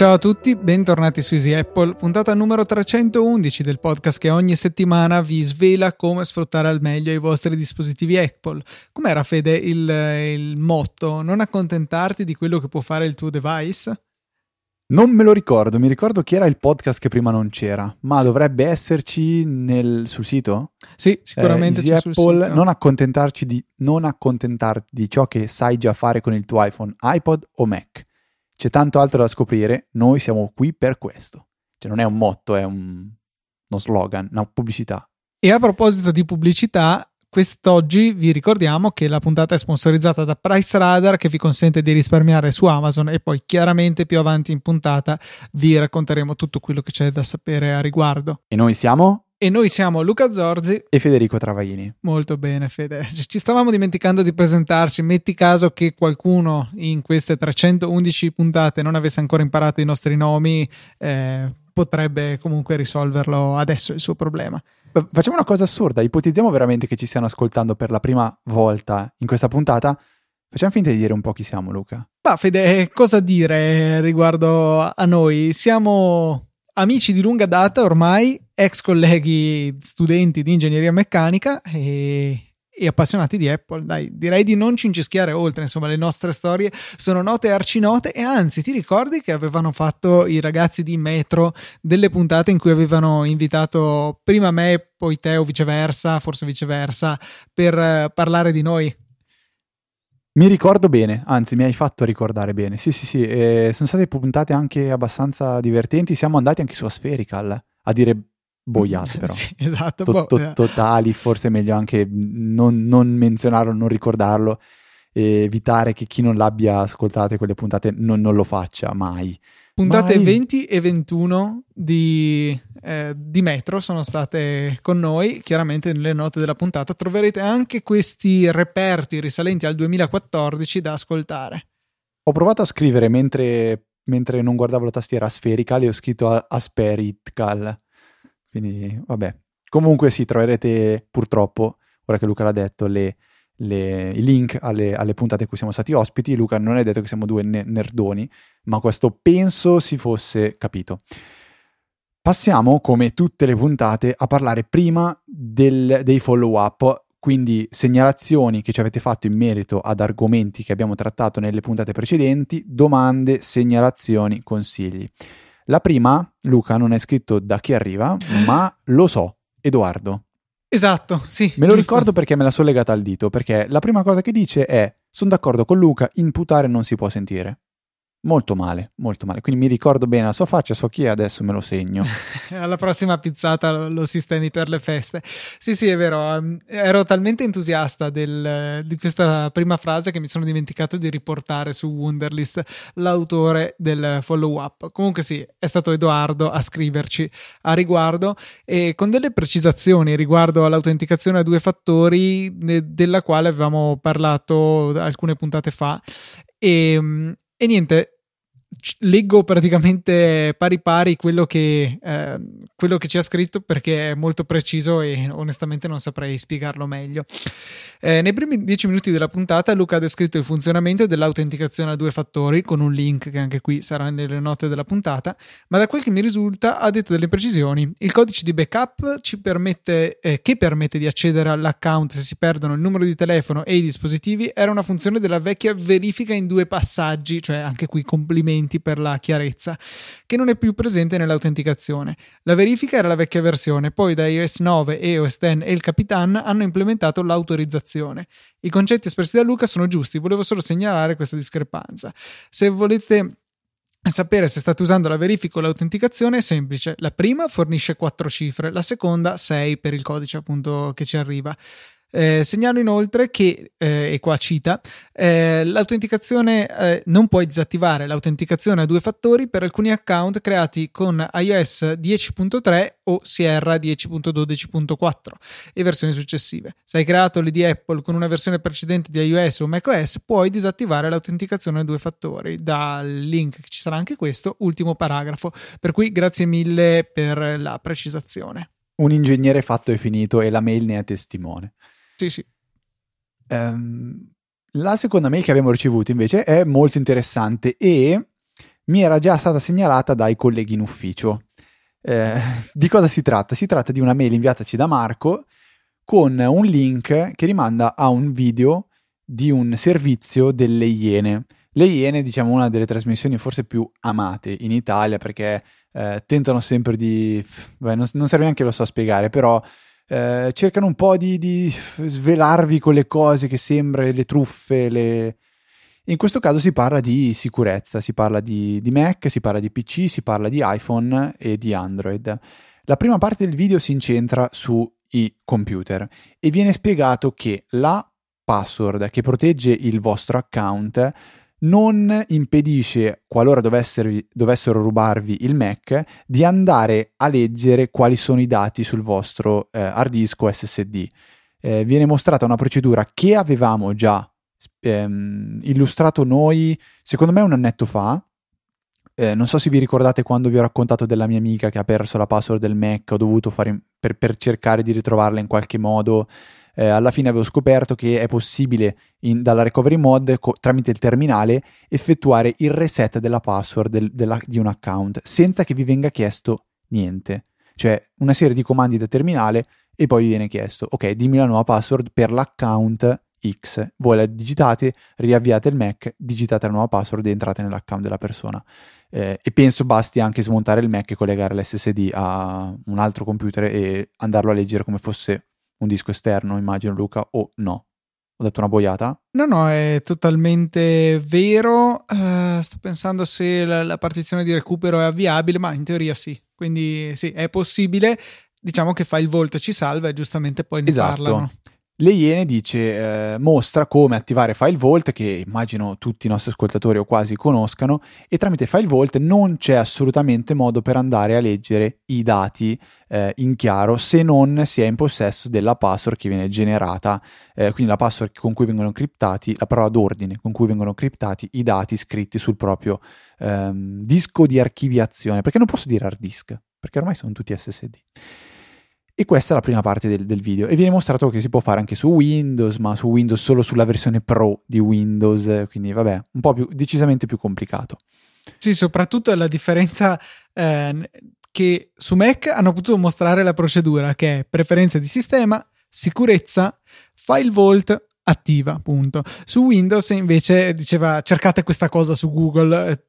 Ciao a tutti, bentornati su Easy Apple, puntata numero 311 del podcast che ogni settimana vi svela come sfruttare al meglio i vostri dispositivi Apple. Com'era Fede il, il motto? Non accontentarti di quello che può fare il tuo device? Non me lo ricordo, mi ricordo che era il podcast che prima non c'era, ma sì. dovrebbe esserci nel, sul sito? Sì, sicuramente eh, c'è Apple, sul sito. Non accontentarci di, non accontentarti di ciò che sai già fare con il tuo iPhone, iPod o Mac c'è tanto altro da scoprire, noi siamo qui per questo. Cioè non è un motto, è un, uno slogan, una pubblicità. E a proposito di pubblicità, quest'oggi vi ricordiamo che la puntata è sponsorizzata da Price Radar che vi consente di risparmiare su Amazon e poi chiaramente più avanti in puntata vi racconteremo tutto quello che c'è da sapere a riguardo. E noi siamo e noi siamo Luca Zorzi e Federico Travaglini. Molto bene, Fede. Ci stavamo dimenticando di presentarci. Metti caso che qualcuno in queste 311 puntate non avesse ancora imparato i nostri nomi, eh, potrebbe comunque risolverlo adesso il suo problema. Facciamo una cosa assurda, ipotizziamo veramente che ci stiano ascoltando per la prima volta in questa puntata. Facciamo finta di dire un po' chi siamo, Luca. Ma Fede, cosa dire riguardo a noi? Siamo amici di lunga data ormai, ex colleghi studenti di ingegneria meccanica e, e, appassionati di Apple. Dai, direi di non cincischiare oltre, insomma, le nostre storie sono note e arcinote e anzi, ti ricordi che avevano fatto i ragazzi di Metro delle puntate in cui avevano invitato prima me, poi te o viceversa, forse viceversa, per uh, parlare di noi? Mi ricordo bene, anzi mi hai fatto ricordare bene. Sì, sì, sì, eh, sono state puntate anche abbastanza divertenti. Siamo andati anche su Aspherical a dire boiate però. sì, esatto. To- to- eh. totali, forse è meglio anche non, non menzionarlo, non ricordarlo, e evitare che chi non l'abbia ascoltate quelle puntate non, non lo faccia mai. Puntate mai. 20 e 21 di eh, di Metro sono state con noi. Chiaramente nelle note della puntata troverete anche questi reperti risalenti al 2014 da ascoltare. Ho provato a scrivere mentre, mentre non guardavo la tastiera sferica e ho scritto Asperitcal. Quindi, vabbè. Comunque sì, troverete purtroppo, ora che Luca l'ha detto, le, le, i link alle, alle, puntate in cui siamo stati ospiti. Luca non è detto che siamo due nerdoni, ma questo penso si fosse capito. Passiamo, come tutte le puntate, a parlare prima del, dei follow-up, quindi segnalazioni che ci avete fatto in merito ad argomenti che abbiamo trattato nelle puntate precedenti, domande, segnalazioni, consigli. La prima, Luca, non è scritto da chi arriva, ma lo so, Edoardo. Esatto, sì. Me lo giusto. ricordo perché me la sono legata al dito, perché la prima cosa che dice è sono d'accordo con Luca, imputare non si può sentire. Molto male, molto male. Quindi mi ricordo bene la sua faccia, so chi è, adesso me lo segno. Alla prossima pizzata lo sistemi per le feste. Sì, sì, è vero. Ehm, ero talmente entusiasta del, di questa prima frase che mi sono dimenticato di riportare su Wunderlist l'autore del follow up. Comunque sì, è stato Edoardo a scriverci a riguardo e con delle precisazioni riguardo all'autenticazione a due fattori della quale avevamo parlato alcune puntate fa. E, ehm, e niente, leggo praticamente pari pari quello che, eh, quello che ci ha scritto perché è molto preciso e onestamente non saprei spiegarlo meglio. Eh, nei primi dieci minuti della puntata Luca ha descritto il funzionamento dell'autenticazione a due fattori con un link che anche qui sarà nelle note della puntata, ma da quel che mi risulta ha detto delle precisioni. Il codice di backup permette, eh, che permette di accedere all'account se si perdono il numero di telefono e i dispositivi era una funzione della vecchia verifica in due passaggi, cioè anche qui complimenti per la chiarezza, che non è più presente nell'autenticazione. La verifica era la vecchia versione, poi da iOS 9 e OS X e il Capitan hanno implementato l'autorizzazione. I concetti espressi da Luca sono giusti, volevo solo segnalare questa discrepanza. Se volete sapere se state usando la verifica o l'autenticazione è semplice. La prima fornisce 4 cifre, la seconda 6 per il codice appunto che ci arriva. Eh, segnalo inoltre che, eh, e qua cita, eh, l'autenticazione eh, non puoi disattivare l'autenticazione a due fattori per alcuni account creati con iOS 10.3 o Sierra 10.12.4 e versioni successive. Se hai creato l'ID Apple con una versione precedente di iOS o macOS, puoi disattivare l'autenticazione a due fattori. Dal link ci sarà anche questo, ultimo paragrafo. Per cui grazie mille per la precisazione. Un ingegnere fatto e finito e la mail ne è testimone. Sì, sì. Um, la seconda mail che abbiamo ricevuto invece è molto interessante e mi era già stata segnalata dai colleghi in ufficio. Eh, di cosa si tratta? Si tratta di una mail inviataci da Marco con un link che rimanda a un video di un servizio delle Iene. Le Iene, diciamo, una delle trasmissioni forse più amate in Italia perché eh, tentano sempre di... Beh, non, non serve neanche lo so spiegare, però eh, cercano un po' di, di, svelarvi con le cose che sembrano le truffe, le... In questo caso si parla di sicurezza, si parla di, di Mac, si parla di PC, si parla di iPhone e di Android. La prima parte del video si incentra sui computer e viene spiegato che la password che protegge il vostro account non impedisce, qualora dovessero rubarvi il Mac, di andare a leggere quali sono i dati sul vostro eh, hard disk o SSD. Eh, viene mostrata una procedura che avevamo già ehm, illustrato noi, secondo me un annetto fa. Eh, non so se vi ricordate quando vi ho raccontato della mia amica che ha perso la password del Mac, ho dovuto fare per, per cercare di ritrovarla in qualche modo eh, alla fine avevo scoperto che è possibile in, dalla recovery mod co- tramite il terminale effettuare il reset della password del, della, di un account senza che vi venga chiesto niente. Cioè una serie di comandi da terminale e poi vi viene chiesto ok dimmi la nuova password per l'account X. Voi la digitate, riavviate il Mac, digitate la nuova password e entrate nell'account della persona. Eh, e penso basti anche smontare il Mac e collegare l'SSD a un altro computer e andarlo a leggere come fosse un disco esterno, immagino Luca, o no? Ho detto una boiata? No, no, è totalmente vero. Uh, sto pensando se la, la, partizione di recupero è avviabile, ma in teoria sì. Quindi sì, è possibile. Diciamo che fa il volt ci salva e giustamente poi ne esatto. parlano. Le Iene dice, eh, mostra come attivare FileVault, che immagino tutti i nostri ascoltatori o quasi conoscano, e tramite FileVault non c'è assolutamente modo per andare a leggere i dati eh, in chiaro se non si è in possesso della password che viene generata, eh, quindi la password con cui vengono criptati, la parola d'ordine con cui vengono criptati i dati scritti sul proprio ehm, disco di archiviazione, perché non posso dire hard disk, perché ormai sono tutti SSD. E questa è la prima parte del, del, video. E viene mostrato che si può fare anche su Windows, ma su Windows solo sulla versione Pro di Windows. Quindi, vabbè, un po' più, decisamente più complicato. Sì, soprattutto la differenza eh, che su Mac hanno potuto mostrare la procedura che è preferenze di sistema, sicurezza, file vault attiva, appunto. Su Windows invece diceva cercate questa cosa su Google,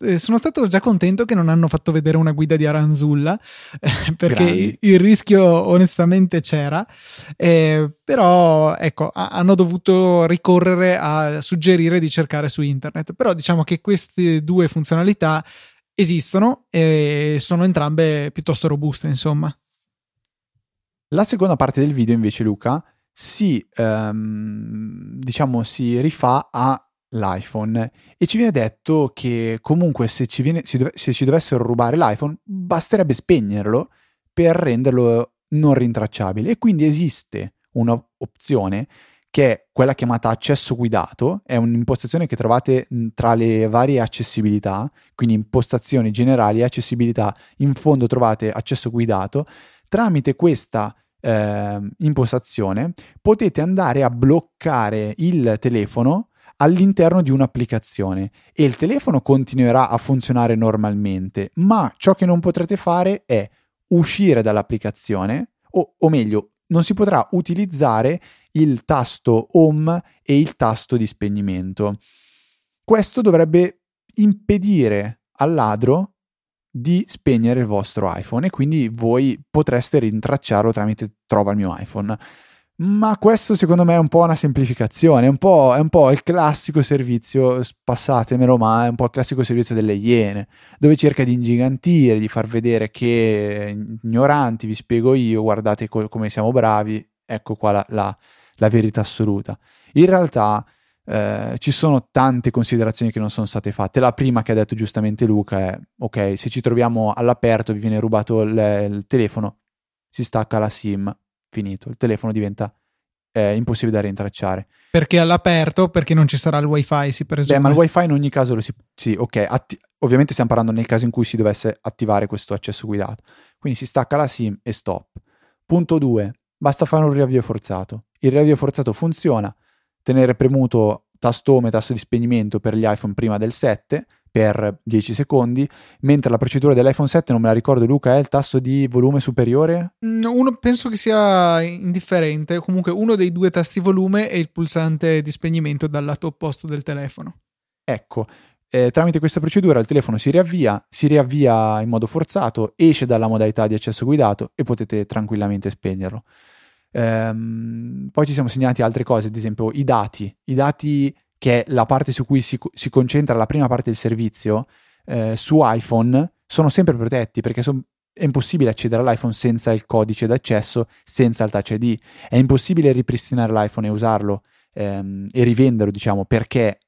eh, sono stato già contento che non hanno fatto vedere una guida di Aranzulla eh, perché Grandi. il rischio onestamente c'era. Eh, però ecco a- hanno dovuto ricorrere a suggerire di cercare su internet. Però diciamo che queste due funzionalità esistono e sono entrambe piuttosto robuste insomma. La seconda parte del video invece Luca si ehm, diciamo si rifà a l'iPhone. E ci viene detto che comunque se ci, viene, se ci dovessero rubare l'iPhone basterebbe spegnerlo per renderlo non rintracciabile. E quindi esiste un'opzione che è quella chiamata accesso guidato, è un'impostazione che trovate tra le varie accessibilità, quindi impostazioni generali e accessibilità, in fondo trovate accesso guidato, tramite questa eh, impostazione potete andare a bloccare il telefono all'interno di un'applicazione e il telefono continuerà a funzionare normalmente, ma ciò che non potrete fare è uscire dall'applicazione o, o meglio, non si potrà utilizzare il tasto home e il tasto di spegnimento. Questo dovrebbe impedire al ladro di spegnere il vostro iPhone e quindi voi potreste rintracciarlo tramite trova il mio iPhone. Ma questo secondo me è un po' una semplificazione, è un po', è un po', il classico servizio, passatemelo, ma è un po' il classico servizio delle iene, dove cerca di ingigantire, di far vedere che ignoranti, vi spiego io, guardate co- come siamo bravi, ecco qua la, la, la verità assoluta. In realtà eh, ci sono tante considerazioni che non sono state fatte. La prima che ha detto giustamente Luca è, ok, se ci troviamo all'aperto, vi viene rubato il, il telefono, si stacca la SIM finito, il telefono diventa eh, impossibile da rintracciare. Perché all'aperto? Perché non ci sarà il wifi, si presume. Beh, ma il wifi in ogni caso lo si... Sì, ok, atti- ovviamente stiamo parlando nel caso in cui si dovesse attivare questo accesso guidato. Quindi si stacca la SIM e stop. Punto 2. Basta fare un riavvio forzato. Il riavvio forzato funziona, tenere premuto tasto home tasto di spegnimento per gli iPhone prima del 7, per 10 secondi, mentre la procedura dell'iPhone 7, non me la ricordo Luca, è il tasto di volume superiore? Mm, uno, penso che sia indifferente, comunque uno dei due tasti volume è il pulsante di spegnimento dal lato opposto del telefono. Ecco, eh, tramite questa procedura il telefono si riavvia, si riavvia in modo forzato, esce dalla modalità di accesso guidato e potete tranquillamente spegnerlo. Ehm, poi ci siamo segnati altre cose, ad esempio i dati, i dati che è la parte su cui si, si concentra la prima parte del servizio, eh, su iPhone sono sempre protetti perché son, è impossibile accedere all'iPhone senza il codice d'accesso, senza il Touch ID. È impossibile ripristinare l'iPhone e usarlo ehm, e rivenderlo, diciamo, perché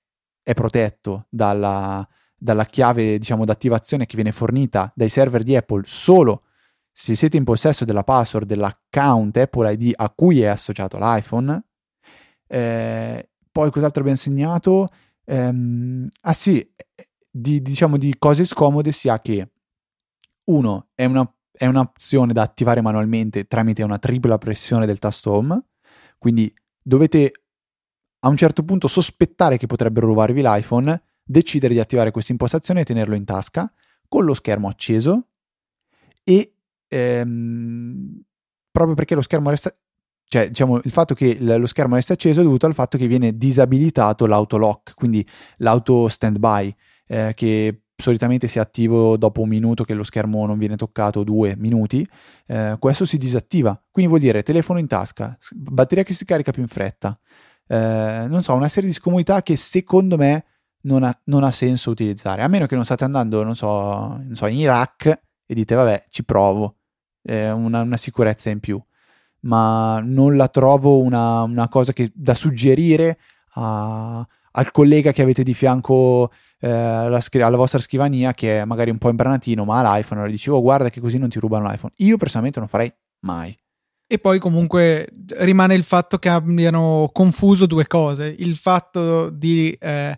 è protetto dalla, dalla chiave, diciamo, d'attivazione che viene fornita dai server di Apple solo se siete in possesso della password dell'account Apple ID a cui è associato l'iPhone. Eh, poi cos'altro abbiamo segnato? Ehm, ah sì, di, diciamo di cose scomode si ha che uno è, una, è un'opzione da attivare manualmente tramite una tripla pressione del tasto home, quindi dovete a un certo punto sospettare che potrebbero rubarvi l'iPhone, decidere di attivare questa impostazione e tenerlo in tasca con lo schermo acceso e ehm, proprio perché lo schermo resta cioè diciamo il fatto che lo schermo resta acceso è dovuto al fatto che viene disabilitato l'autolock, quindi l'auto standby, eh, che solitamente si è attivo dopo un minuto che lo schermo non viene toccato, due minuti, eh, questo si disattiva. Quindi vuol dire telefono in tasca, batteria che si carica più in fretta. Eh, non so, una serie di scomodità che secondo me non ha, non ha, senso utilizzare, a meno che non state andando, non so, non so in Iraq e dite vabbè ci provo, è una, una sicurezza in più ma non la trovo una, una cosa che, da suggerire a, al collega che avete di fianco eh, alla, alla, vostra scrivania che è magari un po' imbranatino ma ha l'iPhone e dici oh guarda che così non ti rubano l'iPhone. Io personalmente non farei mai. E poi comunque rimane il fatto che abbiano confuso due cose. Il fatto di eh,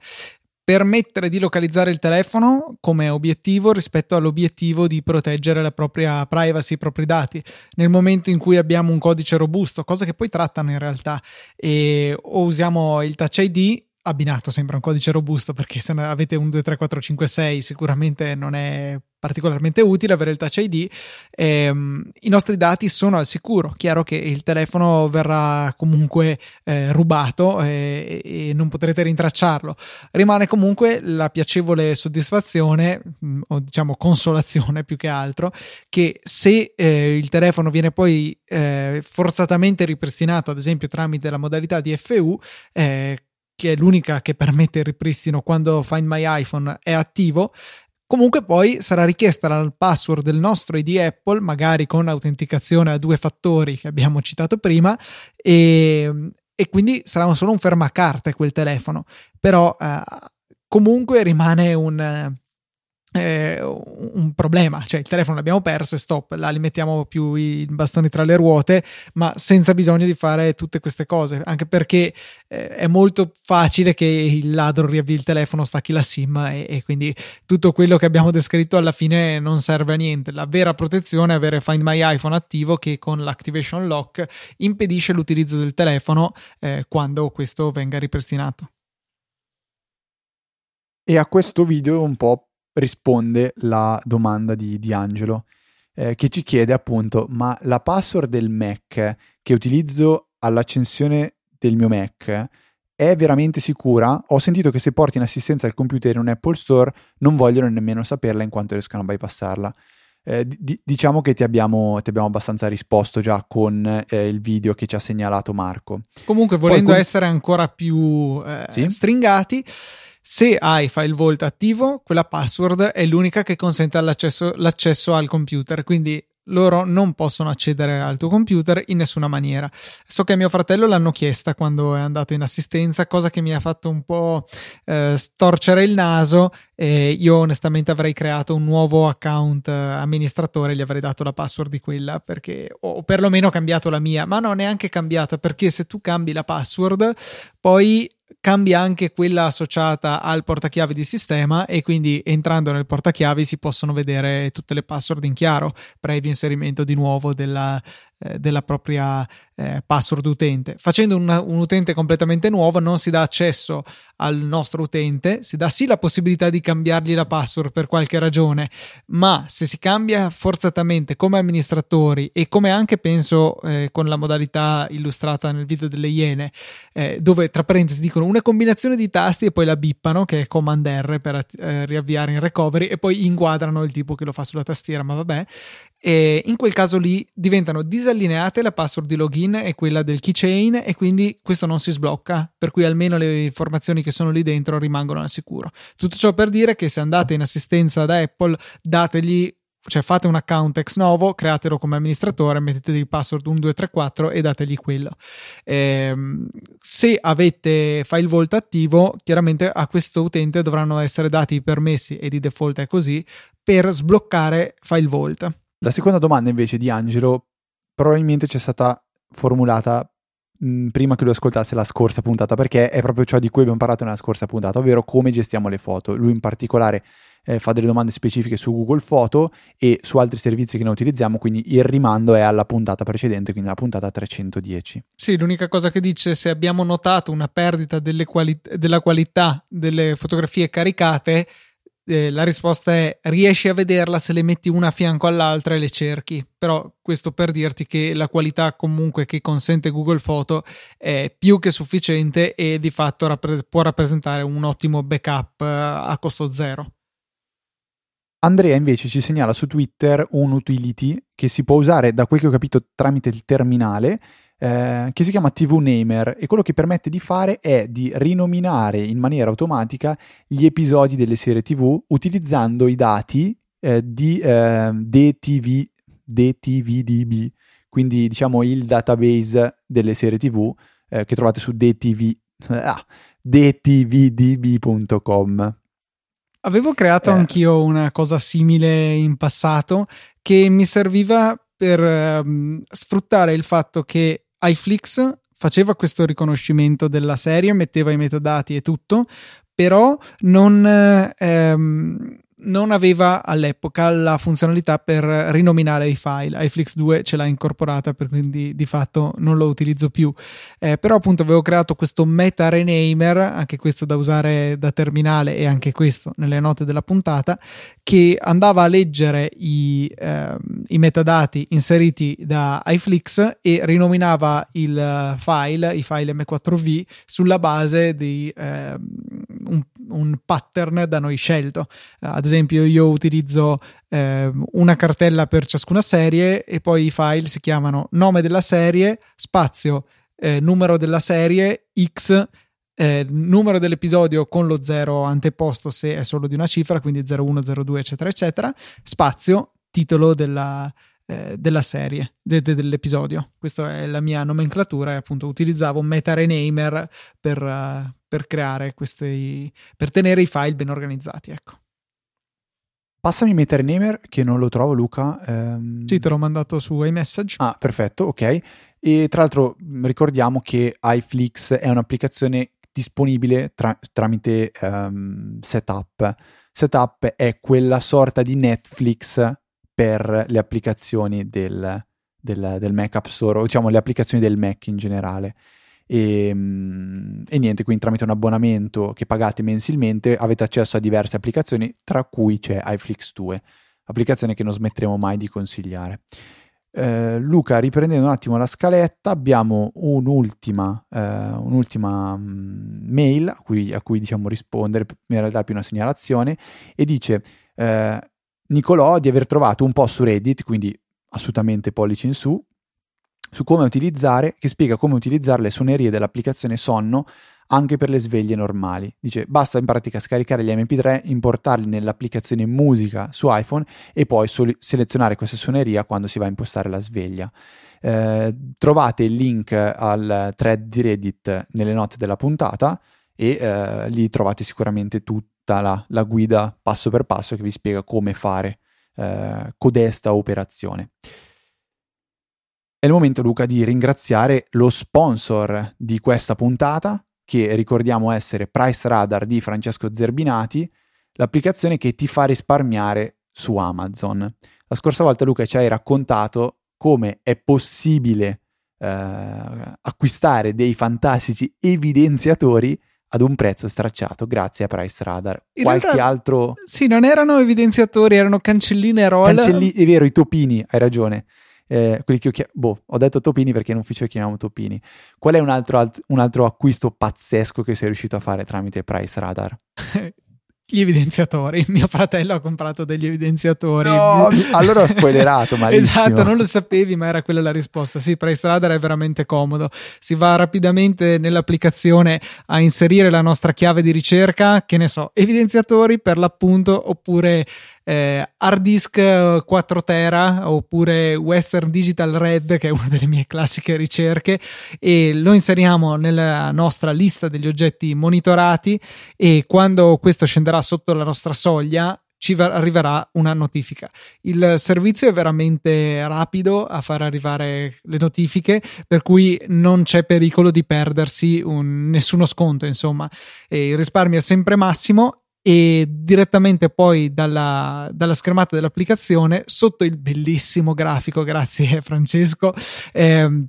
permettere di localizzare il telefono come obiettivo rispetto all'obiettivo di proteggere la propria privacy, i propri dati. Nel momento in cui abbiamo un codice robusto, cosa che poi trattano in realtà, e o usiamo il Touch ID abbinato sempre a un codice robusto perché se avete un 2, 3, 4, 5, 6 sicuramente non è particolarmente utile avere il Touch ID. Ehm, I nostri dati sono al sicuro. Chiaro che il telefono verrà comunque eh, rubato e, e, non potrete rintracciarlo. Rimane comunque la piacevole soddisfazione, mm, o diciamo consolazione più che altro, che se eh, il telefono viene poi eh, forzatamente ripristinato, ad esempio tramite la modalità di FU, eh, che è l'unica che permette il ripristino quando Find My iPhone è attivo, Comunque poi sarà richiesta la password del nostro ID Apple, magari con autenticazione a due fattori che abbiamo citato prima, e, e quindi sarà solo un fermacarte quel telefono. Però eh, comunque rimane un eh, un problema, cioè il telefono l'abbiamo perso e stop, là li mettiamo più i bastoni tra le ruote, ma senza bisogno di fare tutte queste cose, anche perché eh, è molto facile che il ladro riavvii il telefono, stacchi la SIM e, e, quindi tutto quello che abbiamo descritto alla fine non serve a niente. La vera protezione è avere Find My iPhone attivo che con l'activation lock impedisce l'utilizzo del telefono eh, quando questo venga ripristinato. E a questo video un po' risponde la domanda di, di Angelo eh, che ci chiede appunto ma la password del Mac che utilizzo all'accensione del mio Mac è veramente sicura? Ho sentito che se porti in assistenza il computer in un Apple Store non vogliono nemmeno saperla in quanto riescono a bypassarla. Eh, d- diciamo che ti abbiamo, ti abbiamo, abbastanza risposto già con eh, il video che ci ha segnalato Marco. Comunque, volendo Poi, essere ancora più eh, sì? stringati, se hai File Vault attivo, quella password è l'unica che consente l'accesso, l'accesso al computer, quindi loro non possono accedere al tuo computer in nessuna maniera. So che mio fratello l'hanno chiesta quando è andato in assistenza, cosa che mi ha fatto un po' eh, storcere il naso e io onestamente avrei creato un nuovo account amministratore, gli avrei dato la password di quella perché o perlomeno cambiato la mia, ma non neanche cambiata perché se tu cambi la password poi cambia anche quella associata al portachiavi di sistema e quindi entrando nel portachiavi si possono vedere tutte le password in chiaro previo inserimento di nuovo della, eh, della propria eh, password utente. Facendo una, un utente completamente nuovo non si dà accesso al nostro utente, si dà sì la possibilità di cambiargli la password per qualche ragione, ma se si cambia forzatamente come amministratori e come anche penso eh, con la modalità illustrata nel video delle Iene, eh, dove tra parentesi dicono una combinazione di tasti e poi la bippano, che è Command R per eh, riavviare in recovery, e poi inquadrano il tipo che lo fa sulla tastiera, ma vabbè. E in quel caso lì diventano disallineate la password di login e quella del keychain e quindi questo non si sblocca, per cui almeno le informazioni che sono lì dentro rimangono al sicuro. Tutto ciò per dire che se andate in assistenza da Apple, dategli cioè fate un account ex novo, createlo come amministratore, mettete il password 1234 e dategli quello. Ehm, se avete file vault attivo, chiaramente a questo utente dovranno essere dati i permessi e di default è così per sbloccare file vault. La seconda domanda invece di Angelo probabilmente c'è stata formulata mh, prima che lui ascoltasse la scorsa puntata perché è proprio ciò di cui abbiamo parlato nella scorsa puntata, ovvero come gestiamo le foto. Lui in particolare eh, fa delle domande specifiche su Google Foto e su altri servizi che noi utilizziamo, quindi il rimando è alla puntata precedente, quindi la puntata 310. Sì, l'unica cosa che dice se abbiamo notato una perdita quali- della qualità delle fotografie caricate, eh, la risposta è riesci a vederla se le metti una a fianco all'altra e le cerchi. Però questo per dirti che la qualità comunque che consente Google Photo è più che sufficiente e di fatto rappres- può rappresentare un ottimo backup uh, a costo zero. Andrea invece ci segnala su Twitter un utility che si può usare, da quel che ho capito, tramite il terminale, eh, che si chiama TV Namer e quello che permette di fare è di rinominare in maniera automatica gli episodi delle serie TV utilizzando i dati eh, di eh, DTV, DTVDB, quindi diciamo il database delle serie TV eh, che trovate su DTV, ah, dtvdb.com. Avevo creato eh. anch'io una cosa simile in passato che mi serviva per um, sfruttare il fatto che iFlix faceva questo riconoscimento della serie, metteva i metadati e tutto, però non, ehm, non aveva all'epoca la funzionalità per rinominare i file. iFlix 2 ce l'ha incorporata, per quindi di fatto non lo utilizzo più. Eh, però appunto avevo creato questo meta renamer, anche questo da usare da terminale e anche questo nelle note della puntata, che andava a leggere i, eh, i metadati inseriti da iFlix e rinominava il file, i file M4V, sulla base di eh, un, un, pattern da noi scelto. ad esempio io utilizzo eh, una cartella per ciascuna serie e poi i file si chiamano nome della serie, spazio, eh, numero della serie, x, eh, numero dell'episodio con lo zero anteposto se è solo di una cifra, quindi 01, 02, eccetera, eccetera, spazio, titolo della, eh, della serie, de- de- dell'episodio. Questa è la mia nomenclatura e appunto utilizzavo meta renamer per, uh, per creare questi, per tenere i file ben organizzati, ecco. Passami MetaNamer che non lo trovo Luca. Ehm... Sì, te l'ho mandato su iMessage. Ah, perfetto, ok. E tra l'altro ricordiamo che iFlix è un'applicazione disponibile tra- tramite um, Setup. Setup è quella sorta di Netflix per le applicazioni del, del, del Mac App Store, o diciamo le applicazioni del Mac in generale. E, ehm, e, niente, quindi tramite un abbonamento che pagate mensilmente avete accesso a diverse applicazioni, tra cui c'è iFlix 2, applicazione che non smetteremo mai di consigliare. Eh, Luca, riprendendo un attimo la scaletta, abbiamo un'ultima, eh, un'ultima mm, mail a cui, a cui, diciamo rispondere, in realtà più una segnalazione, e dice eh, Nicolò di aver trovato un po' su Reddit, quindi assolutamente pollici in su, su come utilizzare, che spiega come utilizzare le suonerie dell'applicazione Sonno anche per le sveglie normali. Dice basta in pratica scaricare gli MP3, importarli nell'applicazione musica su iPhone e poi soli- selezionare questa suoneria quando si va a impostare la sveglia. Eh, trovate il link al thread di Reddit nelle note della puntata e eh, lì trovate sicuramente tutta la, la, guida passo per passo che vi spiega come fare eh, codesta operazione. È il momento, Luca, di ringraziare lo sponsor di questa puntata, che ricordiamo essere Price Radar di Francesco Zerbinati, l'applicazione che ti fa risparmiare su Amazon. La scorsa volta, Luca, ci hai raccontato come è possibile eh, acquistare dei fantastici evidenziatori ad un prezzo stracciato grazie a Price Radar. In Qualche realtà, altro. Sì, non erano evidenziatori, erano cancelline roll. Cancelli... È vero, i topini, hai ragione. Eh, quelli che ho, chiam... boh, ho detto topini perché in ufficio chiamiamo topini. Qual è un altro, alt... un altro acquisto pazzesco che sei riuscito a fare tramite Price Radar? gli evidenziatori. Mio fratello ha comprato degli evidenziatori. No, allora ho spoilerato malissimo. esatto, non lo sapevi, ma era quella la risposta. Sì, Price Radar è veramente comodo. Si va rapidamente nell'applicazione a inserire la nostra chiave di ricerca, che ne so, evidenziatori per l'appunto, oppure eh, hard disk 4 tera oppure Western Digital Red che è una delle mie classiche ricerche e lo inseriamo nella nostra lista degli oggetti monitorati e quando questo scenderà sotto la nostra soglia ci arriverà una notifica. Il servizio è veramente rapido a far arrivare le notifiche, per cui non c'è pericolo di perdersi un, nessuno sconto, insomma. E il risparmio è sempre massimo e direttamente poi dalla, dalla, schermata dell'applicazione sotto il bellissimo grafico, grazie Francesco, eh,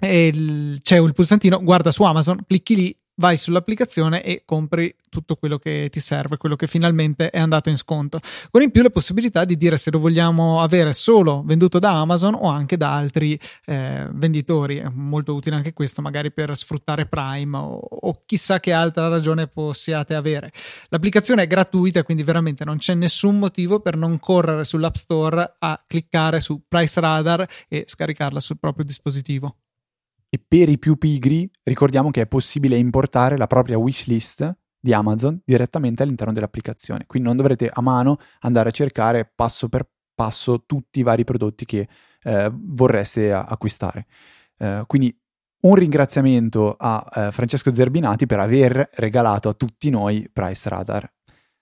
c'è il pulsantino, guarda su Amazon, clicchi lì vai sull'applicazione e compri tutto quello che ti serve, quello che finalmente è andato in sconto. Con in più la possibilità di dire se lo vogliamo avere solo venduto da Amazon o anche da altri eh, venditori. È molto utile anche questo, magari per sfruttare Prime o, o chissà che altra ragione possiate avere. L'applicazione è gratuita, quindi veramente non c'è nessun motivo per non correre sull'App Store a cliccare su Price Radar e scaricarla sul proprio dispositivo. E per i più pigri ricordiamo che è possibile importare la propria wishlist di Amazon direttamente all'interno dell'applicazione. Quindi non dovrete a mano andare a cercare passo per passo tutti i vari prodotti che eh, vorreste acquistare. Eh, quindi un ringraziamento a eh, Francesco Zerbinati per aver regalato a tutti noi Price Radar.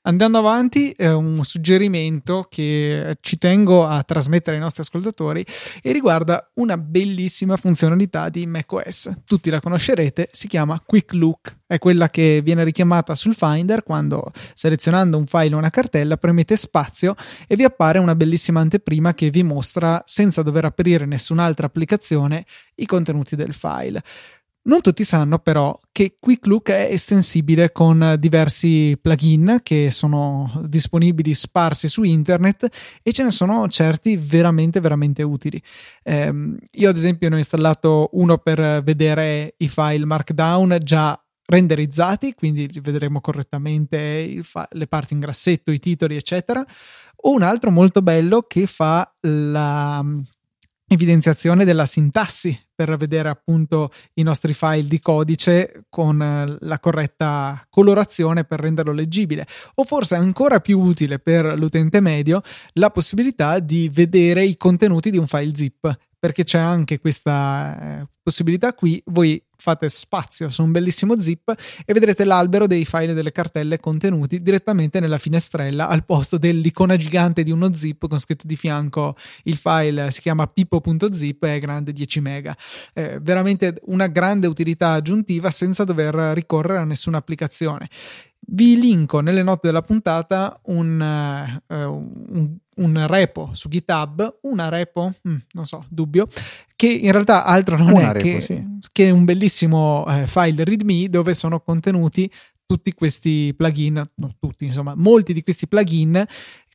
Andando avanti, eh, un suggerimento che ci tengo a trasmettere ai nostri ascoltatori e riguarda una bellissima funzionalità di macOS. Tutti la conoscerete, si chiama Quick Look. È quella che viene richiamata sul Finder quando selezionando un file o una cartella premete spazio e vi appare una bellissima anteprima che vi mostra senza dover aprire nessun'altra applicazione i contenuti del file. Non tutti sanno però che Quick Look è estensibile con diversi plugin che sono disponibili sparsi su internet e ce ne sono certi veramente veramente utili. Eh, io ad esempio ne ho installato uno per vedere i file Markdown già renderizzati, quindi vedremo correttamente fa- le parti in grassetto, i titoli, eccetera. O un altro molto bello che fa la evidenziazione della sintassi per vedere appunto i nostri file di codice con eh, la corretta colorazione per renderlo leggibile. O forse ancora più utile per l'utente medio la possibilità di vedere i contenuti di un file zip perché c'è anche questa eh, possibilità qui. Voi fate spazio su un bellissimo zip e vedrete l'albero dei file e delle cartelle contenuti direttamente nella finestrella al posto dell'icona gigante di uno zip con scritto di fianco il file si chiama pipo.zip e è grande 10 mega. Eh, veramente una grande utilità aggiuntiva senza dover ricorrere a nessuna applicazione. Vi linko nelle note della puntata un, uh, un, un repo su GitHub, una repo, mm, non so, dubbio, che in realtà altro non una è repo, che, sì. che, un bellissimo eh, file README dove sono contenuti tutti questi plugin, no tutti, insomma, molti di questi plugin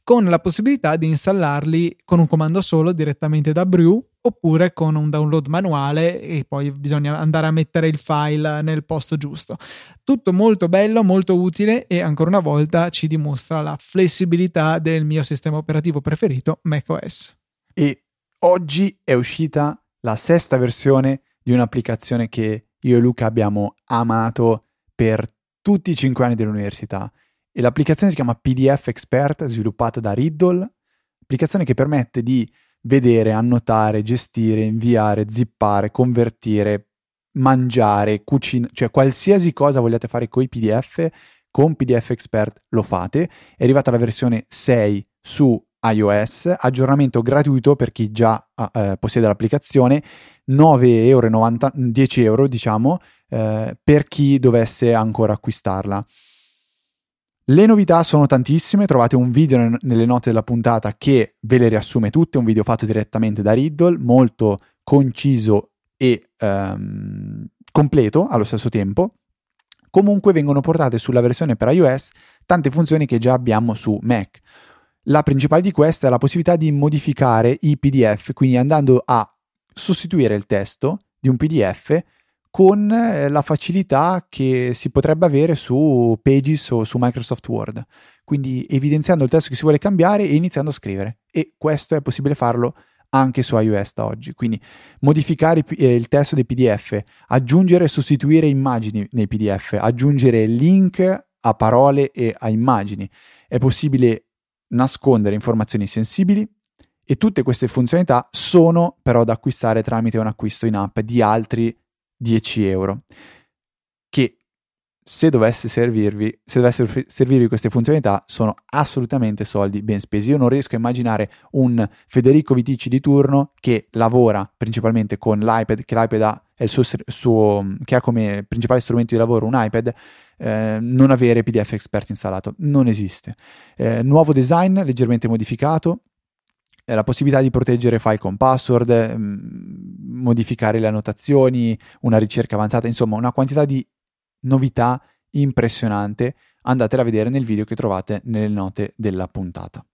con la possibilità di installarli con un comando solo direttamente da Brew oppure con un download manuale e poi bisogna andare a mettere il file nel posto giusto. Tutto molto bello, molto utile e ancora una volta ci dimostra la flessibilità del mio sistema operativo preferito, macOS. E oggi è uscita la sesta versione di un'applicazione che io e Luca abbiamo amato per tutti i cinque anni dell'università e l'applicazione si chiama PDF Expert, sviluppata da Riddle, applicazione che permette di vedere, annotare, gestire, inviare, zippare, convertire, mangiare, cucinare, cioè qualsiasi cosa vogliate fare con i PDF, con PDF Expert lo fate. È arrivata la versione 6 su iOS, aggiornamento gratuito per chi già eh, possiede l'applicazione, 9,90 euro, 10 euro diciamo, eh, per chi dovesse ancora acquistarla. Le novità sono tantissime, trovate un video nelle note della puntata che ve le riassume tutte, un video fatto direttamente da Riddle, molto conciso e um, completo allo stesso tempo. Comunque vengono portate sulla versione per iOS tante funzioni che già abbiamo su Mac. La principale di queste è la possibilità di modificare i PDF, quindi andando a sostituire il testo di un PDF con eh, la facilità che si potrebbe avere su Pages o su Microsoft Word, quindi evidenziando il testo che si vuole cambiare e iniziando a scrivere. E questo è possibile farlo anche su iOS da oggi. Quindi modificare eh, il testo dei PDF, aggiungere e sostituire immagini nei PDF, aggiungere link a parole e a immagini. È possibile nascondere informazioni sensibili e tutte queste funzionalità sono però da acquistare tramite un acquisto in app di altri 10 euro, che se dovesse servirvi, se dovessero servirvi queste funzionalità, sono assolutamente soldi ben spesi. Io non riesco a immaginare un Federico Vitici di turno che lavora principalmente con l'iPad, che l'iPad ha, è il suo, suo, che ha come principale strumento di lavoro un iPad, eh, non avere PDF Expert installato. Non esiste. Eh, nuovo design leggermente modificato, la possibilità di proteggere file con password, mm, modificare le annotazioni, una ricerca avanzata, insomma una quantità di novità impressionante. Andatela a vedere nel video che trovate nelle note della puntata.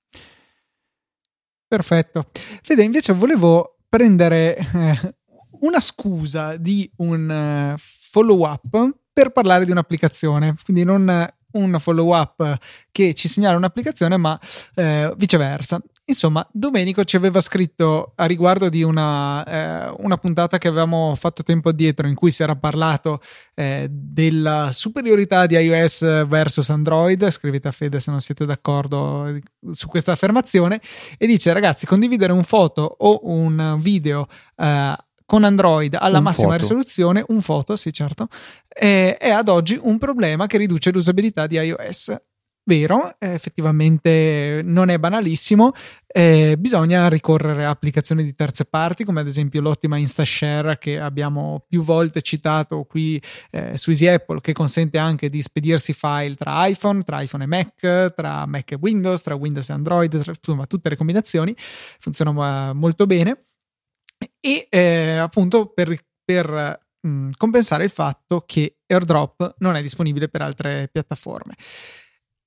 Perfetto. Fede, invece volevo prendere eh, una scusa di un eh, follow up per parlare di un'applicazione, quindi non un follow up che ci segnala un'applicazione, ma eh, viceversa. Insomma, Domenico ci aveva scritto a riguardo di una, eh, una, puntata che avevamo fatto tempo addietro in cui si era parlato eh, della superiorità di iOS versus Android. Scrivete a Fede se non siete d'accordo su questa affermazione. E dice: Ragazzi, condividere un foto o un video eh, con Android alla un massima foto. risoluzione, un foto, sì, certo, è, è ad oggi un problema che riduce l'usabilità di iOS vero, eh, effettivamente non è banalissimo, eh, bisogna ricorrere a applicazioni di terze parti come ad esempio l'ottima InstaShare che abbiamo più volte citato qui eh, su Easy Apple che consente anche di spedirsi file tra iPhone, tra iPhone e Mac, tra Mac e Windows, tra Windows e Android, tra, insomma tutte le combinazioni, funzionano molto bene e eh, appunto per, per mh, compensare il fatto che AirDrop non è disponibile per altre piattaforme.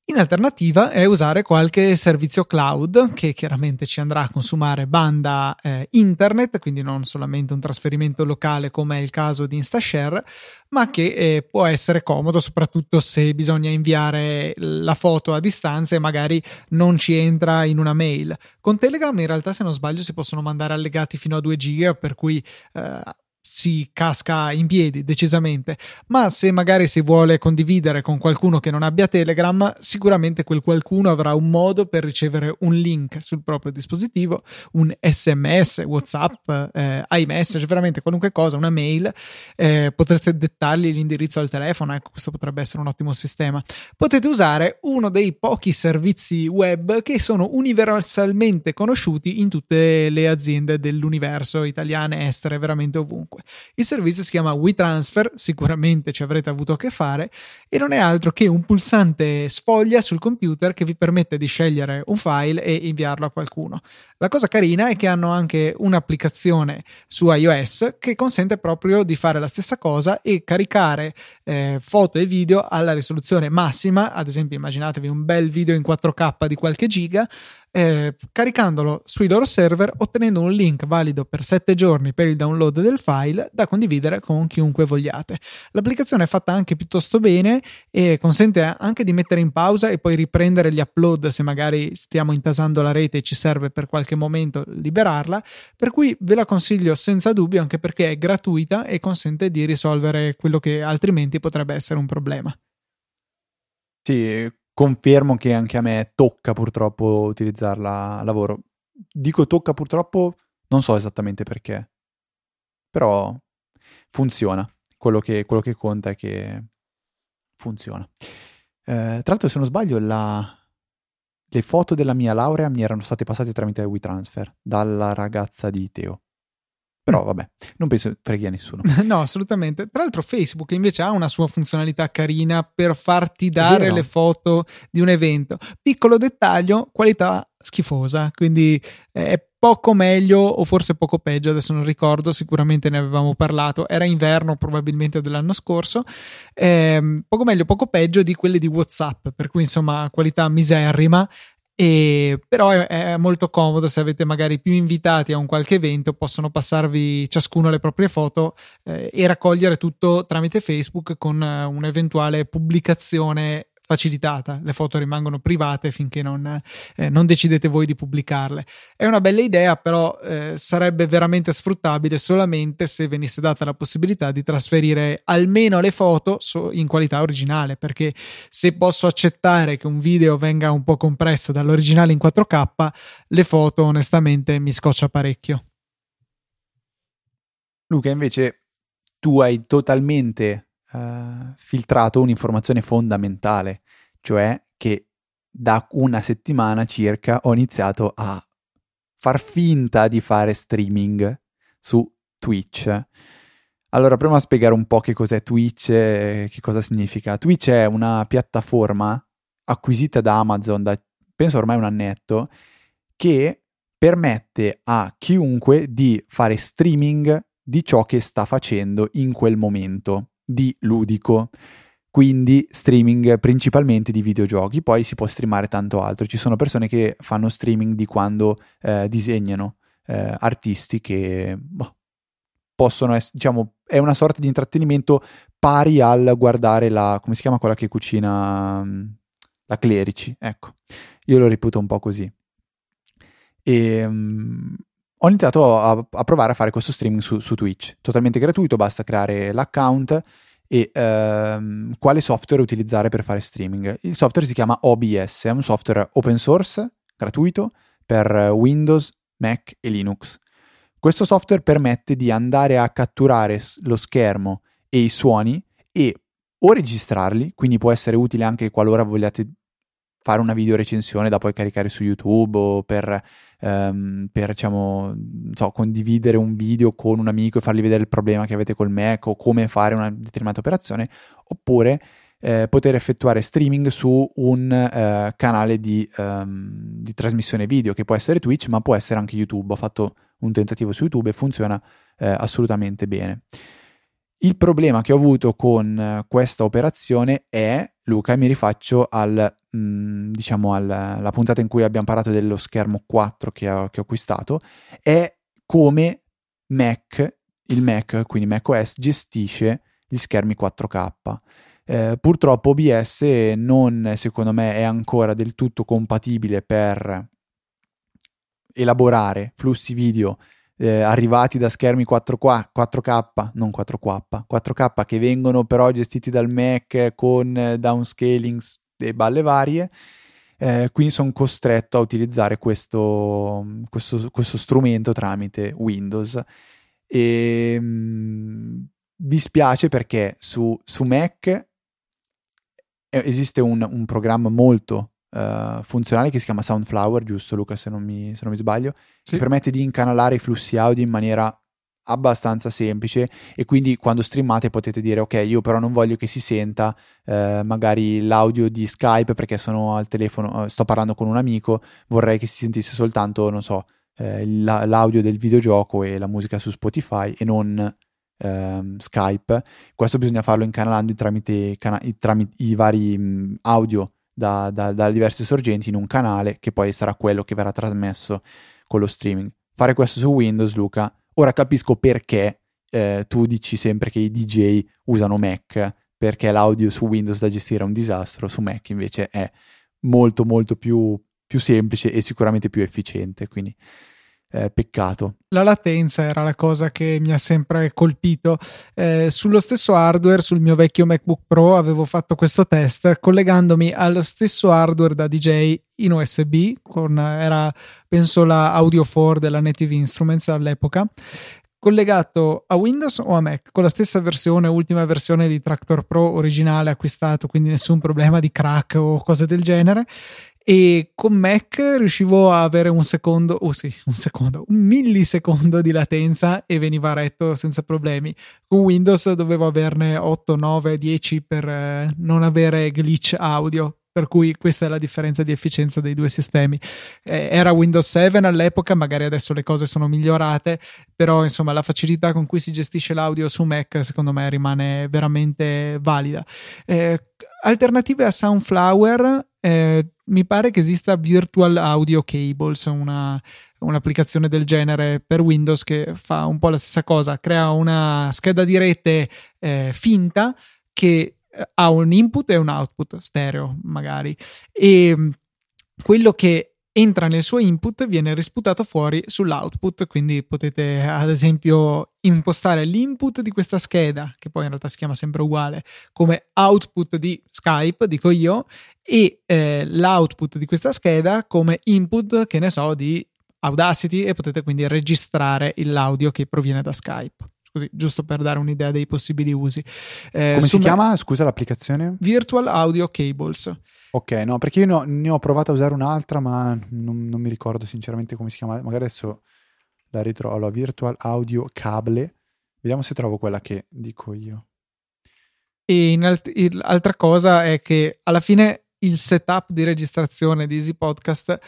In alternativa è usare qualche servizio cloud che chiaramente ci andrà a consumare banda eh, internet, quindi non solamente un trasferimento locale come è il caso di InstaShare, ma che eh, può essere comodo soprattutto se bisogna inviare la foto a distanza e magari non ci entra in una mail. Con Telegram in realtà se non sbaglio si possono mandare allegati fino a 2 giga, per cui eh, si casca in piedi decisamente, ma se magari si vuole condividere con qualcuno che non abbia Telegram, sicuramente quel qualcuno avrà un modo per ricevere un link sul proprio dispositivo, un SMS, WhatsApp, eh, iMessage, veramente qualunque cosa, una mail, eh, potreste dettargli l'indirizzo al telefono, ecco questo potrebbe essere un ottimo sistema. Potete usare uno dei pochi servizi web che sono universalmente conosciuti in tutte le aziende dell'universo, italiane, estere, veramente ovunque comunque. Il servizio si chiama WeTransfer, sicuramente ci avrete avuto a che fare, e non è altro che un pulsante sfoglia sul computer che vi permette di scegliere un file e inviarlo a qualcuno. La cosa carina è che hanno anche un'applicazione su iOS che consente proprio di fare la stessa cosa e caricare eh, foto e video alla risoluzione massima, ad esempio immaginatevi un bel video in 4K di qualche giga, eh, caricandolo sui loro server, ottenendo un link valido per 7 giorni per il download del file da condividere con chiunque vogliate. L'applicazione è fatta anche piuttosto bene e consente anche di mettere in pausa e poi riprendere gli upload se magari stiamo intasando la rete e ci serve per qualche momento liberarla, per cui ve la consiglio senza dubbio anche perché è gratuita e consente di risolvere quello che altrimenti potrebbe essere un problema. Sì, confermo che anche a me tocca purtroppo utilizzarla a lavoro. Dico tocca purtroppo, non so esattamente perché, però funziona. Quello che, quello che conta è che funziona. Eh, tra l'altro, se non sbaglio, la... le foto della mia laurea mi erano state passate tramite WeTransfer dalla ragazza di Teo. Però vabbè, non penso freghi a nessuno. no, assolutamente. Tra l'altro Facebook invece ha una sua funzionalità carina per farti dare le foto di un evento. Piccolo dettaglio, qualità schifosa, quindi è poco meglio o forse poco peggio, adesso non ricordo, sicuramente ne avevamo parlato, era inverno probabilmente dell'anno scorso, eh, poco meglio, poco peggio di quelle di Whatsapp, per cui insomma qualità miserrima, e, però è, molto comodo se avete magari più invitati a un qualche evento, possono passarvi ciascuno le proprie foto eh, e raccogliere tutto tramite Facebook con uh, un'eventuale pubblicazione facilitata, le foto rimangono private finché non, eh, non decidete voi di pubblicarle. È una bella idea, però eh, sarebbe veramente sfruttabile solamente se venisse data la possibilità di trasferire almeno le foto in qualità originale, perché se posso accettare che un video venga un po' compresso dall'originale in 4K, le foto onestamente mi scoccia parecchio. Luca, invece tu hai totalmente uh, filtrato un'informazione fondamentale, cioè che da una settimana circa ho iniziato a far finta di fare streaming su Twitch. Allora, proviamo a spiegare un po' che cos'è Twitch e che cosa significa. Twitch è una piattaforma acquisita da Amazon da penso ormai un annetto che permette a chiunque di fare streaming di ciò che sta facendo in quel momento di ludico, quindi streaming principalmente di videogiochi, poi si può streamare tanto altro. Ci sono persone che fanno streaming di quando eh, disegnano, eh, artisti che boh, possono essere, diciamo, è una sorta di intrattenimento pari al guardare la, come si chiama quella che cucina, mm, la Clerici, ecco, io lo reputo un po' così. E um, ho iniziato a, a, provare a fare questo streaming su, su, Twitch, totalmente gratuito, basta creare l'account e ehm, quale software utilizzare per fare streaming. Il software si chiama OBS, è un software open source, gratuito, per Windows, Mac e Linux. Questo software permette di andare a catturare lo schermo e i suoni e o registrarli, quindi può essere utile anche qualora vogliate fare una video recensione da poi caricare su YouTube o per, um, per diciamo, so, condividere un video con un amico e fargli vedere il problema che avete col Mac o come fare una determinata operazione, oppure eh, poter effettuare streaming su un eh, canale di, um, di, trasmissione video che può essere Twitch ma può essere anche YouTube. Ho fatto un tentativo su YouTube e funziona eh, assolutamente bene. Il problema che ho avuto con eh, questa operazione è, Luca, mi rifaccio al, diciamo alla puntata in cui abbiamo parlato dello schermo 4 che ho, che ho acquistato, è come Mac, il Mac, quindi macOS, gestisce gli schermi 4K. Eh, purtroppo OBS non, secondo me, è ancora del tutto compatibile per elaborare flussi video eh, arrivati da schermi 4K, 4K, non 4K, 4K che vengono però gestiti dal Mac con eh, downscaling e balle varie. Eh, quindi sono costretto a utilizzare questo, questo, questo strumento tramite Windows. E mh, mm, mi spiace perché su, su Mac esiste un, un programma molto uh, funzionale che si chiama Soundflower, giusto Luca se non mi, se non mi sbaglio, sì. che permette di incanalare i flussi audio in maniera abbastanza semplice e quindi quando streamate potete dire ok io però non voglio che si senta eh, magari l'audio di Skype perché sono al telefono sto parlando con un amico vorrei che si sentisse soltanto non so eh, l'audio del videogioco e la musica su Spotify e non ehm, Skype questo bisogna farlo incanalando tramite, cana- tramite i vari mh, audio da, da, da diverse sorgenti in un canale che poi sarà quello che verrà trasmesso con lo streaming. Fare questo su Windows, Luca, ora capisco perché eh, tu dici sempre che i DJ usano Mac perché l'audio su Windows da gestire è un disastro, su Mac invece è molto molto più, più semplice e sicuramente più efficiente. Quindi eh, peccato. La latenza era la cosa che mi ha sempre colpito. Eh, sullo stesso hardware, sul mio vecchio MacBook Pro, avevo fatto questo test collegandomi allo stesso hardware da DJ in USB, con, era penso la Audio 4 della Native Instruments all'epoca, collegato a Windows o a Mac con la stessa versione, ultima versione di Tractor Pro originale acquistato, quindi nessun problema di crack o cose del genere e con Mac riuscivo a avere un secondo, oh sì, un secondo, un millisecondo di latenza e veniva retto senza problemi. Con Windows dovevo averne 8, 9, 10 per eh, non avere glitch audio per cui questa è la differenza di efficienza dei due sistemi. Eh, era Windows 7 all'epoca, magari adesso le cose sono migliorate, però insomma la facilità con cui si gestisce l'audio su Mac secondo me rimane veramente valida. Eh, alternative a Soundflower, eh, mi pare che esista Virtual Audio Cables, una, un'applicazione del genere per Windows che fa un po' la stessa cosa, crea una scheda di rete eh, finta che ha un input e un output stereo magari. E mm, quello che entra nel suo input viene risputato fuori sull'output quindi potete ad esempio impostare l'input di questa scheda che poi in realtà si chiama sempre uguale come output di Skype dico io e eh, l'output di questa scheda come input che ne so di Audacity e potete quindi registrare l'audio che proviene da Skype così giusto per dare un'idea dei possibili usi. Eh, Come si chiama? Scusa l'applicazione? Virtual Audio Cables. Ok, no, perché io no, ne ho provato a usare un'altra, ma non, non, mi ricordo sinceramente come si chiama. Magari adesso la ritrovo. Allora, Virtual Audio Cable. Vediamo se trovo quella che dico io. E alt- l'altra cosa è che alla fine il setup di registrazione di Easy Podcast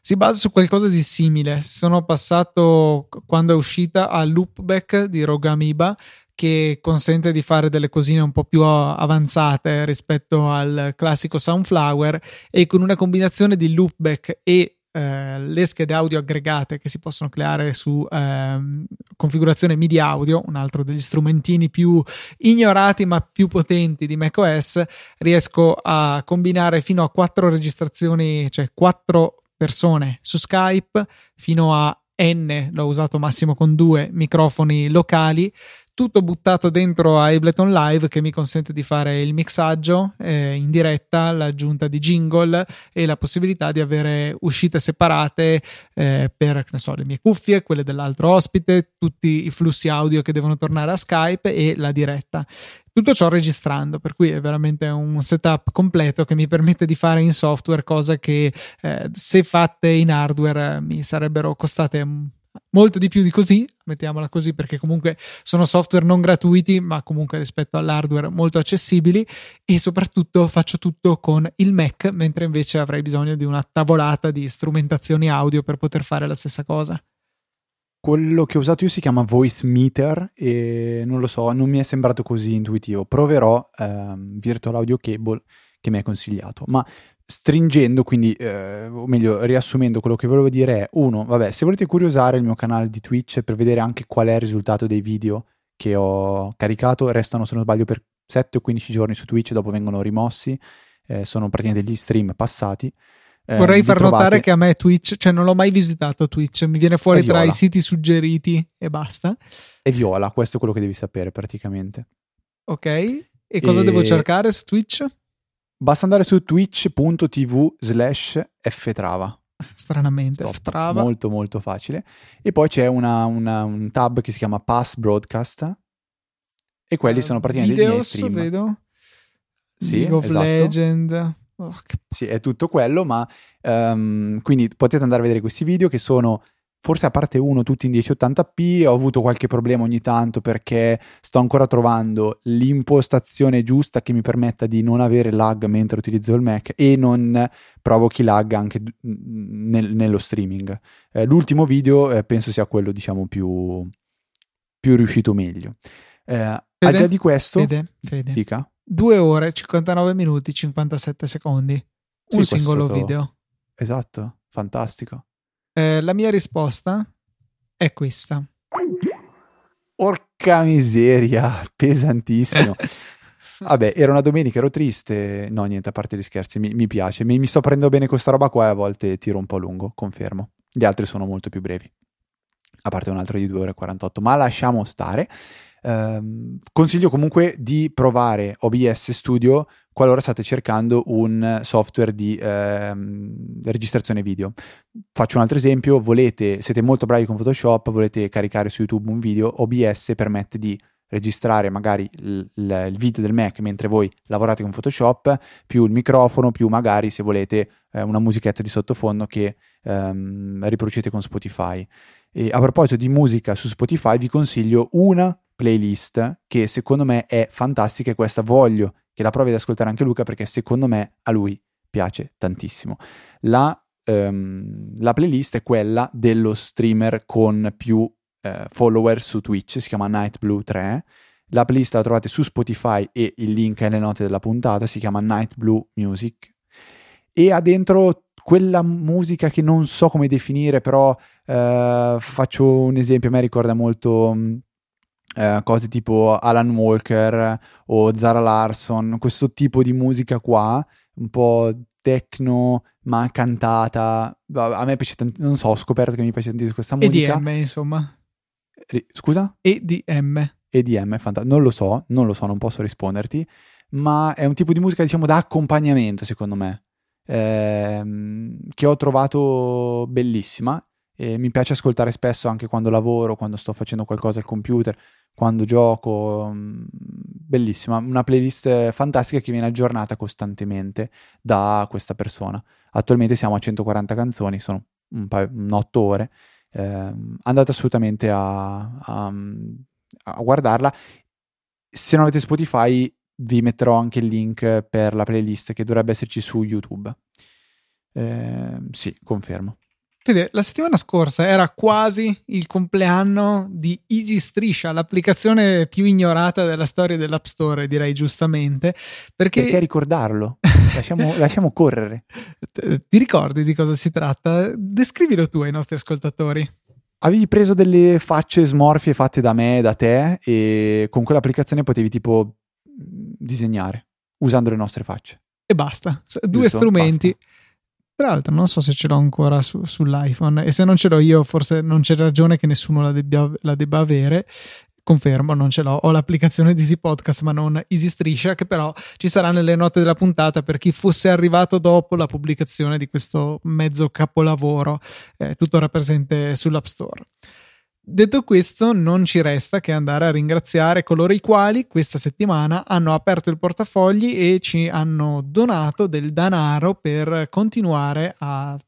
si basa su qualcosa di simile. Sono passato quando è uscita a Loopback di Rogamiba che consente di fare delle cosine un po' più avanzate rispetto al classico Soundflower e con una combinazione di loopback e eh, le schede audio aggregate che si possono creare su eh, configurazione MIDI audio, un altro degli strumentini più ignorati ma più potenti di macOS, riesco a combinare fino a quattro registrazioni, cioè quattro persone su Skype, fino a N, l'ho usato massimo con due microfoni locali, tutto buttato dentro a Ableton Live che mi consente di fare il mixaggio eh, in diretta, l'aggiunta di jingle e la possibilità di avere uscite separate eh, per so, le mie cuffie, quelle dell'altro ospite, tutti i flussi audio che devono tornare a Skype e la diretta. Tutto ciò registrando, per cui è veramente un setup completo che mi permette di fare in software cose che eh, se fatte in hardware mi sarebbero costate molto di più di così, mettiamola così perché comunque sono software non gratuiti ma comunque rispetto all'hardware molto accessibili e soprattutto faccio tutto con il Mac mentre invece avrei bisogno di una tavolata di strumentazioni audio per poter fare la stessa cosa. Quello che ho usato io si chiama Voice Meter e non lo so, non mi è sembrato così intuitivo. Proverò ehm, Virtual Audio Cable che mi hai consigliato, ma stringendo, quindi, eh, o meglio, riassumendo quello che volevo dire è, uno, vabbè, se volete curiosare il mio canale di Twitch per vedere anche qual è il risultato dei video che ho caricato, restano, se non sbaglio, per 7 o 15 giorni su Twitch, dopo vengono rimossi, eh, sono praticamente degli stream passati. Eh, Vorrei far trovate... notare che a me Twitch, cioè non l'ho mai visitato Twitch, mi viene fuori tra i siti suggeriti e basta. E viola, questo è quello che devi sapere praticamente. Ok, e cosa e... devo cercare su Twitch? Basta andare su twitch.tv slash ftrava. Stranamente, Stop. ftrava. Molto molto facile. E poi c'è una, una, un tab che si chiama Pass Broadcast e quelli uh, sono praticamente videos, i miei stream. vedo. Sì, League of esatto. Legend. Oh, che... Sì, è tutto quello, ma um, quindi potete andare a vedere questi video che sono forse a parte uno tutti in 1080p, ho avuto qualche problema ogni tanto perché sto ancora trovando l'impostazione giusta che mi permetta di non avere lag mentre utilizzo il Mac e non provochi lag anche nel, nello streaming. Eh, l'ultimo video eh, penso sia quello diciamo più, più riuscito meglio. Eh, al di là di questo, Fede, Fede. dica. 2 ore, 59 minuti, 57 secondi. Un sì, singolo stato... video. Esatto, fantastico. Eh, la mia risposta è questa. Porca miseria, pesantissimo. Vabbè, era una domenica, ero triste. No, niente, a parte gli scherzi, mi, mi piace. Mi, mi, sto prendendo bene questa roba qua e a volte tiro un po' lungo, confermo. Gli altri sono molto più brevi. A parte un altro di 2 ore e 48, ma lasciamo stare. Um, consiglio comunque di provare OBS Studio qualora state cercando un software di ehm, registrazione video. Faccio un altro esempio, volete, siete molto bravi con Photoshop, volete caricare su YouTube un video, OBS permette di registrare magari il, il, video del Mac mentre voi lavorate con Photoshop, più il microfono, più magari se volete eh, una musichetta di sottofondo che ehm, riproducete con Spotify. E a proposito di musica su Spotify, vi consiglio una playlist che secondo me è fantastica e questa voglio che la provi ad ascoltare anche Luca perché secondo me a lui piace tantissimo. La, um, la playlist è quella dello streamer con più eh, follower su Twitch, si chiama Nightblue 3. La playlist la trovate su Spotify e il link è nelle note della puntata, si chiama Nightblue Music e ha dentro quella musica che non so come definire, però eh, faccio un esempio, a me ricorda molto eh, cose tipo Alan Walker o Zara Larson, questo tipo di musica qua, un po' techno ma cantata. A me piace tantissimo, non so, ho scoperto che mi piace tantissimo questa musica. EDM, insomma. Scusa? EDM. EDM, fantastico. Non lo so, non lo so, non posso risponderti, ma è un tipo di musica, diciamo, da accompagnamento, secondo me, ehm, che ho trovato bellissima e mi piace ascoltare spesso anche quando lavoro, quando sto facendo qualcosa al computer, quando gioco. Mm, bellissima, una playlist fantastica che viene aggiornata costantemente da questa persona. Attualmente siamo a 140 canzoni, sono un paio, 8 ore eh, andate assolutamente a, a, a, guardarla. Se non avete Spotify, vi metterò anche il link per la playlist che dovrebbe esserci su YouTube. Eh, sì, confermo. Vede, la settimana scorsa era quasi il compleanno di Easy Striscia, l'applicazione più ignorata della storia dell'App Store, direi giustamente. Perché, perché ricordarlo? lasciamo, lasciamo correre. Ti ricordi di cosa si tratta? Descrivilo tu ai nostri ascoltatori. Avevi preso delle facce smorfie fatte da me e da te e con quell'applicazione potevi tipo disegnare usando le nostre facce. E basta. Due Giusto? strumenti. Basta tra l'altro non so se ce l'ho ancora su, sull'iPhone e se non ce l'ho io forse non c'è ragione che nessuno la, debbia, la debba avere. Confermo, non ce l'ho. Ho l'applicazione di Easy Podcast ma non Easy Striscia che però ci sarà nelle note della puntata per chi fosse arrivato dopo la pubblicazione di questo mezzo capolavoro eh, tuttora presente sull'App Store. Detto questo, non ci resta che andare a ringraziare coloro i quali questa settimana hanno aperto il portafogli e ci hanno donato del denaro per continuare a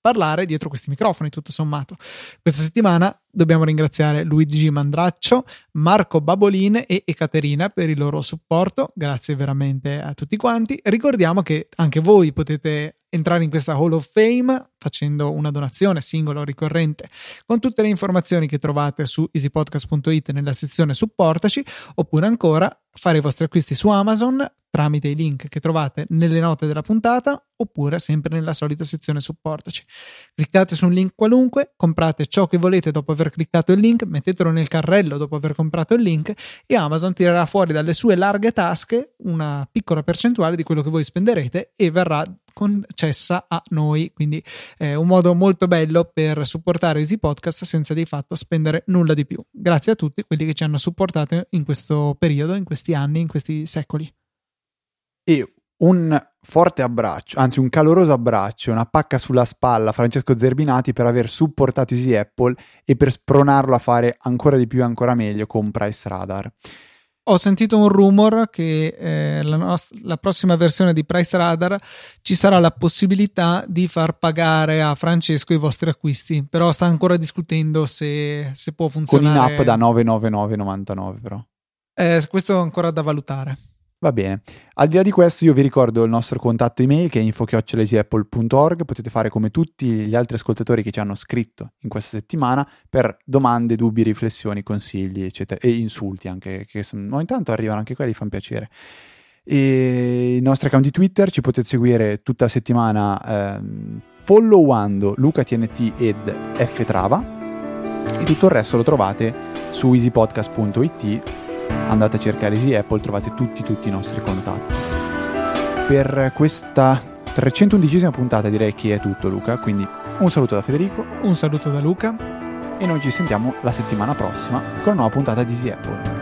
parlare dietro questi microfoni, tutto sommato. Questa settimana dobbiamo ringraziare Luigi Mandraccio, Marco Babolin e Ekaterina per il loro supporto. Grazie veramente a tutti quanti. Ricordiamo che anche voi potete entrare in questa Hall of Fame facendo una donazione singola o ricorrente. Con tutte le informazioni che trovate su easypodcast.it nella sezione supportaci oppure ancora fare i vostri acquisti su Amazon tramite i link che trovate nelle note della puntata oppure sempre nella solita sezione supportaci. Cliccate su un link qualunque, comprate ciò che volete dopo aver cliccato il link, mettetelo nel carrello dopo aver comprato il link e Amazon tirerà fuori dalle sue larghe tasche una piccola percentuale di quello che voi spenderete e verrà concessa a noi. Quindi è un modo molto bello per supportare Easy Podcast senza di fatto spendere nulla di più. Grazie a tutti quelli che ci hanno supportato in questo periodo, in questi anni, in questi secoli. E un forte abbraccio, anzi un caloroso abbraccio, una pacca sulla spalla a Francesco Zerbinati per aver supportato Easy Apple e per spronarlo a fare ancora di più e ancora meglio con Price Radar. Ho sentito un rumor che eh, la, nost- la, prossima versione di Price Radar ci sarà la possibilità di far pagare a Francesco i vostri acquisti, però sta ancora discutendo se, se può funzionare. Con in app da 999,99 però. Eh, questo è ancora da valutare. Va bene. Al di là di questo, io vi ricordo il nostro contatto email che è info-apple.org. Potete fare come tutti gli altri ascoltatori che ci hanno scritto in questa settimana per domande, dubbi, riflessioni, consigli, eccetera. E insulti anche, che ogni tanto arrivano anche quelli, fanno piacere. E i nostri account di Twitter ci potete seguire tutta la settimana ehm, followando LucaTNT ed Ftrava e tutto il resto lo trovate su easypodcast.it andate a cercare Easy Apple, trovate tutti, tutti i nostri contatti. Per questa 311esima puntata direi che è tutto Luca, quindi un saluto da Federico. Un saluto da Luca. E noi ci sentiamo la settimana prossima con una nuova puntata di Easy Apple.